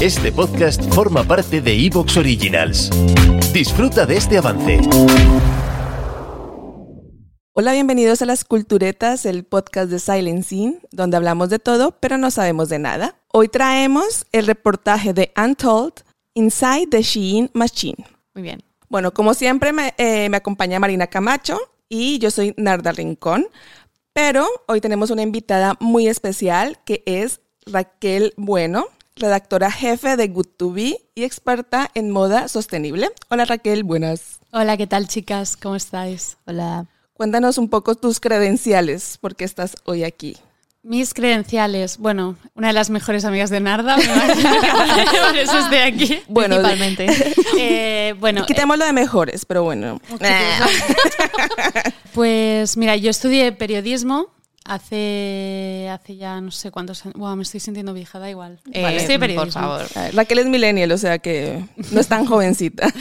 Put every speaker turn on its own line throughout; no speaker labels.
Este podcast forma parte de Evox Originals. Disfruta de este avance.
Hola, bienvenidos a Las Culturetas, el podcast de Silencing, donde hablamos de todo, pero no sabemos de nada. Hoy traemos el reportaje de Untold Inside the Shein Machine.
Muy bien.
Bueno, como siempre me, eh, me acompaña Marina Camacho y yo soy Narda Rincón, pero hoy tenemos una invitada muy especial que es Raquel Bueno, redactora jefe de Good to Be y experta en moda sostenible. Hola Raquel, buenas.
Hola, ¿qué tal chicas? ¿Cómo estáis? Hola.
Cuéntanos un poco tus credenciales, porque estás hoy aquí.
Mis credenciales, bueno, una de las mejores amigas de Narda, me por eso estoy aquí,
Bueno,
principalmente. Eh, bueno,
Quitémoslo de mejores, pero bueno.
Pues mira, yo estudié periodismo hace, hace ya no sé cuántos años. Buah, me estoy sintiendo vieja, da igual.
Vale,
estudié
por
favor.
Eh, Raquel es millennial, o sea que no es tan jovencita.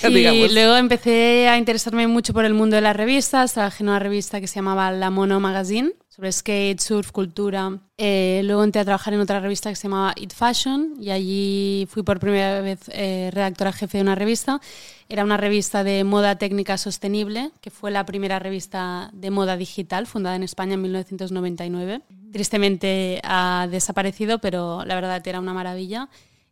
Y luego empecé a interesarme mucho por el mundo de las revistas. Trabajé en una revista que se llamaba La Mono Magazine, sobre skate, surf, cultura. Eh, luego entré a trabajar en otra revista que se llamaba It Fashion y allí fui por primera vez eh, redactora jefe de una revista. Era una revista de moda técnica sostenible, que fue la primera revista de moda digital fundada en España en 1999. Tristemente ha desaparecido, pero la verdad era una maravilla.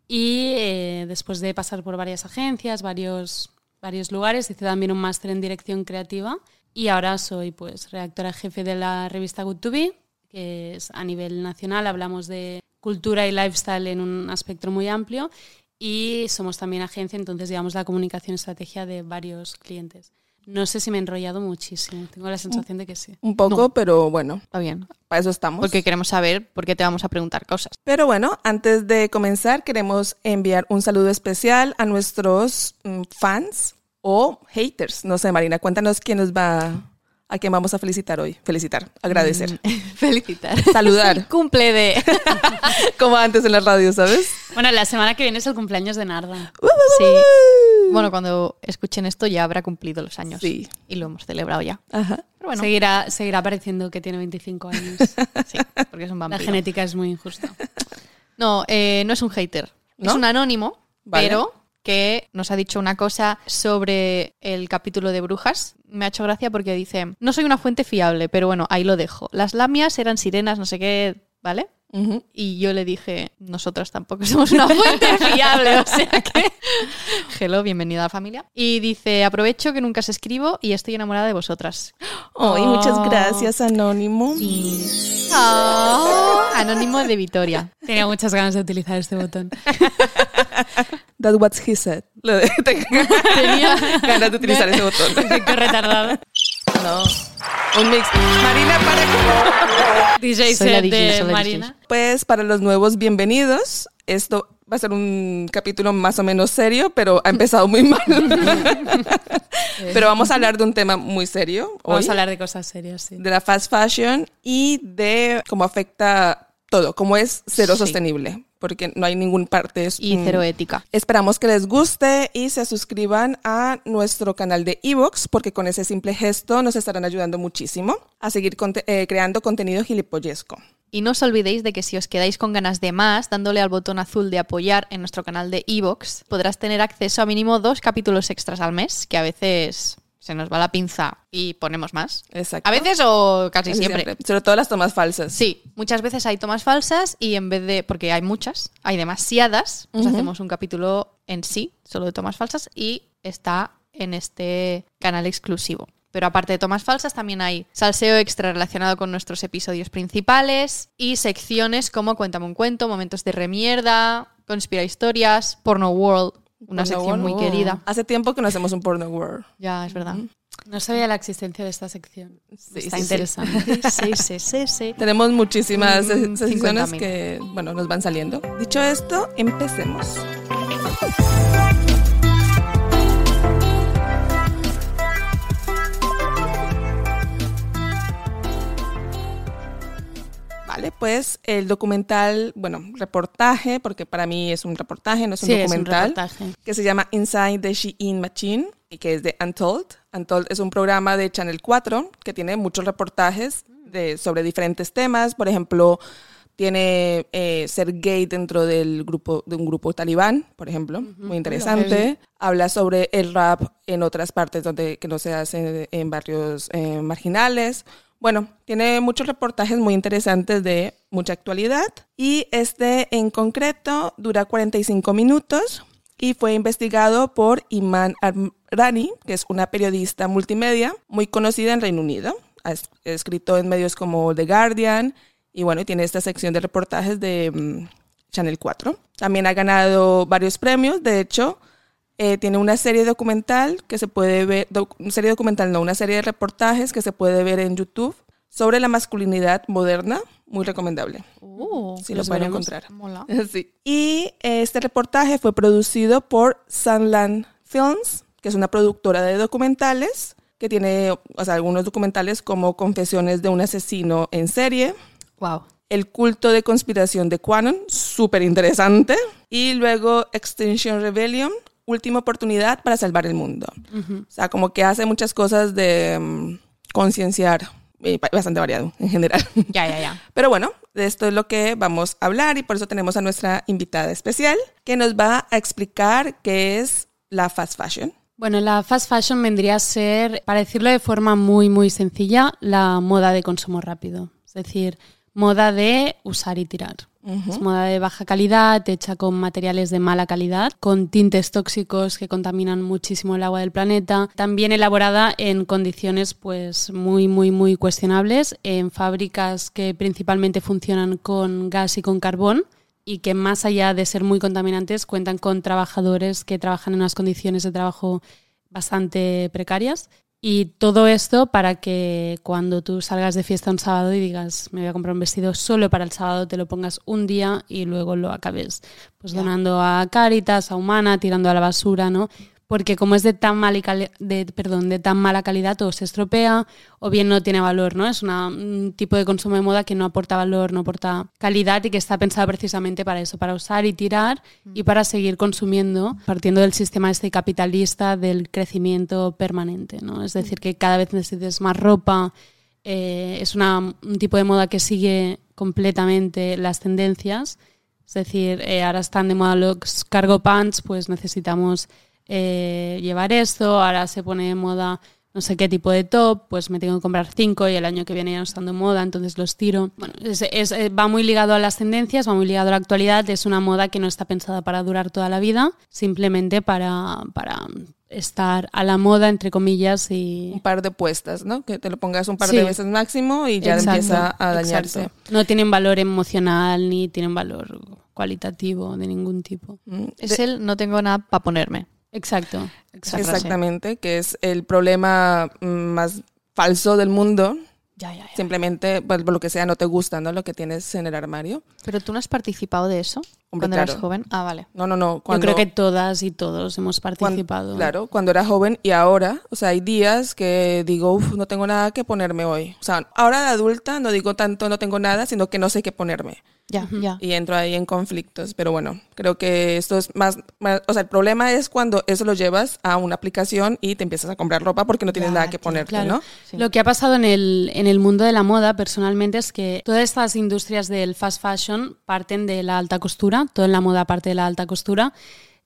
Y eh, después de pasar por varias agencias, varios, varios lugares, hice también un máster en dirección creativa y ahora soy pues redactora jefe de la revista Good to Be, que es a nivel nacional, hablamos de cultura y lifestyle en un aspecto muy amplio y somos también agencia, entonces llevamos la comunicación estrategia de varios clientes. No sé si me he enrollado muchísimo, tengo la sensación de que sí.
Un poco, pero bueno,
Está bien.
para eso estamos.
Porque queremos saber por qué te vamos a preguntar cosas.
Pero bueno, antes de comenzar, queremos enviar un saludo especial a nuestros mm, fans o haters. No sé, Marina, cuéntanos quién nos va, a quién vamos a felicitar hoy. Felicitar, agradecer,
Felicitar.
saludar,
Cumple de.
como antes en la radio, ¿sabes?
Bueno, la semana que viene es el cumpleaños de Narda.
Sí. Bueno, cuando escuchen esto ya habrá cumplido los años.
Sí.
Y lo hemos celebrado ya.
Ajá.
Pero bueno,
Seguirá, seguirá pareciendo que tiene 25 años.
sí, porque es un
La
vampiro.
genética es muy injusta.
No, eh, no es un hater.
¿No?
Es un anónimo,
Vale.
pero que nos ha dicho una cosa sobre el capítulo de brujas. Me ha hecho gracia porque dice, no soy una fuente fiable, pero bueno, ahí lo dejo. Las lamias eran sirenas, no sé qué, ¿vale? Y yo le dije, nosotras tampoco somos una fuente fiable, o sea que... Hello, bienvenida a la familia. Y dice, aprovecho que nunca os escribo y estoy enamorada de vosotras.
Ay, muchas gracias, Anónimo.
Oh, anónimo de Vitoria.
Tenía muchas ganas de utilizar este botón.
That's what he said. Tenía ganas de utilizar ese botón.
Efecto retardado.
No. Un mix. Marina, para
DJ
Soy la
set
DJ,
de
soy la
Marina.
Pues para los nuevos bienvenidos, esto va a ser un capítulo más o menos serio, pero ha empezado muy mal. pero vamos a hablar de un tema muy serio
Vamos a hablar de cosas serias, sí.
de la fast fashion y de cómo afecta todo, cómo es cero
Sí.
sostenible, porque no hay ningún parte
Y
mm,
cero ética.
Esperamos que les guste y se suscriban a nuestro canal de Evox porque con ese simple gesto nos estarán ayudando muchísimo a seguir conte- eh, creando contenido gilipollesco.
Y no os olvidéis de que si os quedáis con ganas de más, dándole al botón azul de apoyar en nuestro canal de Evox, podrás tener acceso a mínimo dos capítulos extras al mes, que a veces se nos va la pinza y ponemos más.
Exacto.
A veces o casi
Casi
siempre.
Sobre todo las tomas falsas.
Sí, muchas veces hay tomas falsas y en vez de, porque hay muchas, hay demasiadas, pues hacemos un capítulo en sí, solo de tomas falsas, y está en este canal exclusivo. Pero aparte de tomas falsas, también hay salseo extra relacionado con nuestros episodios principales y secciones como Cuéntame un cuento, momentos de remierda, conspira historias, Porno World, una
Porno
sección
World.
muy querida.
Hace tiempo que no hacemos un porno world.
Ya, es verdad.
No sabía la existencia de esta sección.
Sí,
Está
sí,
interesante.
Sí, sí, sí, sí.
Tenemos muchísimas
Mm,
se- sesiones
50.000.
que, bueno, nos van saliendo. Dicho esto, empecemos. Pues el documental, bueno, reportaje, porque para mí es un reportaje, no es un
Sí, es un
documental,
reportaje.
que se llama Inside the Shein Machine y que es de Untold. Untold es un programa de Channel 4 que tiene muchos reportajes de, sobre diferentes temas. Por ejemplo, tiene eh, ser gay dentro del grupo de un grupo talibán, por ejemplo, muy interesante. Habla sobre el rap en otras partes donde que no se hace en barrios eh, marginales. Bueno, tiene muchos reportajes muy interesantes de mucha actualidad y este en concreto dura 45 minutos y fue investigado por Iman Arani, que es una periodista multimedia muy conocida en Reino Unido. Ha es- escrito en medios como The Guardian y bueno, tiene esta sección de reportajes de mm, Channel 4. También ha ganado varios premios, de hecho, eh, tiene una serie documental que se puede ver, doc- una serie documental, no, una serie de reportajes que se puede ver en YouTube sobre la masculinidad moderna, muy recomendable.
Uh,
Si lo
los
pueden encontrar.
mola.
Sí. Y este reportaje fue producido por Sunland Films, que es una productora de documentales que tiene o sea, algunos documentales como Confesiones de un asesino en serie,
Wow.
El culto de conspiración de Quanon, súper interesante, y luego Extinction Rebellion, última oportunidad para salvar el mundo. O sea, como que hace muchas cosas de mm, concienciar, bastante variado en general.
Ya, ya, ya.
Pero bueno, de esto es lo que vamos a hablar y por eso tenemos a nuestra invitada especial que nos va a explicar qué es la fast fashion.
Bueno, la fast fashion vendría a ser, para decirlo de forma muy, muy sencilla, la moda de consumo rápido. Es decir, moda de usar y tirar. Es moda de baja calidad, hecha con materiales de mala calidad, con tintes tóxicos que contaminan muchísimo el agua del planeta, también elaborada en condiciones pues muy muy muy cuestionables en fábricas que principalmente funcionan con gas y con carbón y que más allá de ser muy contaminantes cuentan con trabajadores que trabajan en unas condiciones de trabajo bastante precarias. Y todo esto para que cuando tú salgas de fiesta un sábado y digas, me voy a comprar un vestido solo para el sábado, te lo pongas un día y luego lo acabes pues donando a Cáritas, a Humana, tirando a la basura, ¿no? Porque como es de tan, mala cali- de, perdón, de tan mala calidad, o se estropea o bien no tiene valor, ¿no? Es una- un tipo de consumo de moda que no aporta valor, no aporta calidad y que está pensado precisamente para eso, para usar y tirar y para seguir consumiendo, partiendo del sistema este capitalista del crecimiento permanente, ¿no? Es decir, que cada vez necesites más ropa, eh, es una- un tipo de moda que sigue completamente las tendencias. Es decir, eh, ahora están de moda los cargo pants, pues necesitamos eh, llevar esto. Ahora se pone de moda no sé qué tipo de top, pues me tengo que comprar cinco y el año que viene ya no están de moda, entonces los tiro. Bueno, es- es- eh, va muy ligado a las tendencias, va muy ligado a la actualidad. Es una moda que no está pensada para durar toda la vida, simplemente para, para estar a la moda, entre comillas, y
Un par de puestas, ¿no? Que te lo pongas un par
Sí.
de veces máximo y ya
Exacto,
empieza a dañarse.
exacto. No tienen valor emocional ni tienen valor cualitativo de ningún tipo.
Mm,
Es
de-
el no tengo nada para ponerme.
Exacto,
frase.
Exactamente, que es el problema mm, más falso del mundo.
Ya, ya, ya.
Simplemente, pues, por lo que sea, no te gusta, ¿no? Lo que tienes en el armario.
Pero tú no has participado de eso
Hombre,
cuando eras
claro.
joven. Ah, vale.
No, no, no.
Yo creo que todas y todos hemos participado.
claro, cuando era joven y ahora, o sea, hay días que digo, uff, no tengo nada que ponerme hoy. O sea, ahora de adulta no digo tanto no tengo nada, sino que no sé qué ponerme.
Ya, ya.
Y entro ahí en conflictos. Pero bueno, creo que esto es más, más- o sea, el problema es cuando eso lo llevas a una aplicación y te empiezas a comprar ropa porque no tienes nada que ponerte,
Claro.
¿no?
Sí.
Lo que ha pasado en el, en el mundo de la moda personalmente es que todas estas industrias del fast fashion parten de la alta costura, toda la moda parte de la alta costura.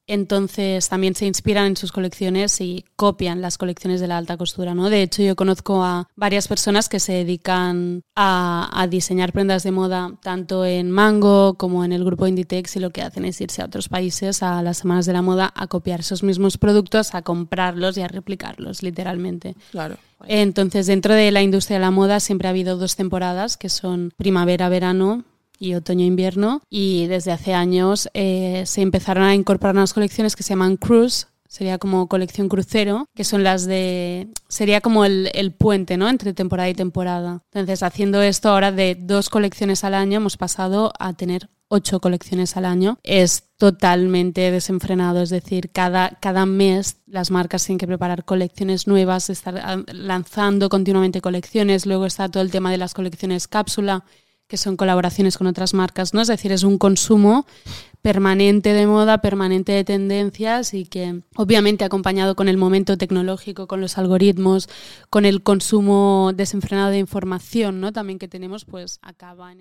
Entonces también se inspiran en sus colecciones y copian las colecciones de la alta costura, ¿no? De hecho, yo conozco a varias personas que se dedican a, a diseñar prendas de moda tanto en Mango como en el grupo Inditex y lo que hacen es irse a otros países a las semanas de la moda a copiar esos mismos productos, a comprarlos y a replicarlos, literalmente.
Claro.
Entonces, dentro de la industria de la moda siempre ha habido dos temporadas, que son primavera-verano y otoño-invierno. Y desde hace años eh, se empezaron a incorporar unas colecciones que se llaman cruise, sería como colección crucero, que son las de, sería como el, el, puente, ¿no? Entre temporada y temporada. Entonces, haciendo esto ahora de dos colecciones al año, hemos pasado a tener ocho colecciones al año. Es totalmente desenfrenado, es decir, cada, cada mes las marcas tienen que preparar colecciones nuevas, estar lanzando continuamente colecciones, luego está todo el tema de las colecciones cápsula, que son colaboraciones con otras marcas, ¿no? Es decir, es un consumo permanente de moda, permanente de tendencias y que obviamente acompañado con el momento tecnológico, con los algoritmos, con el consumo desenfrenado de información, ¿no? También que tenemos, pues acaba en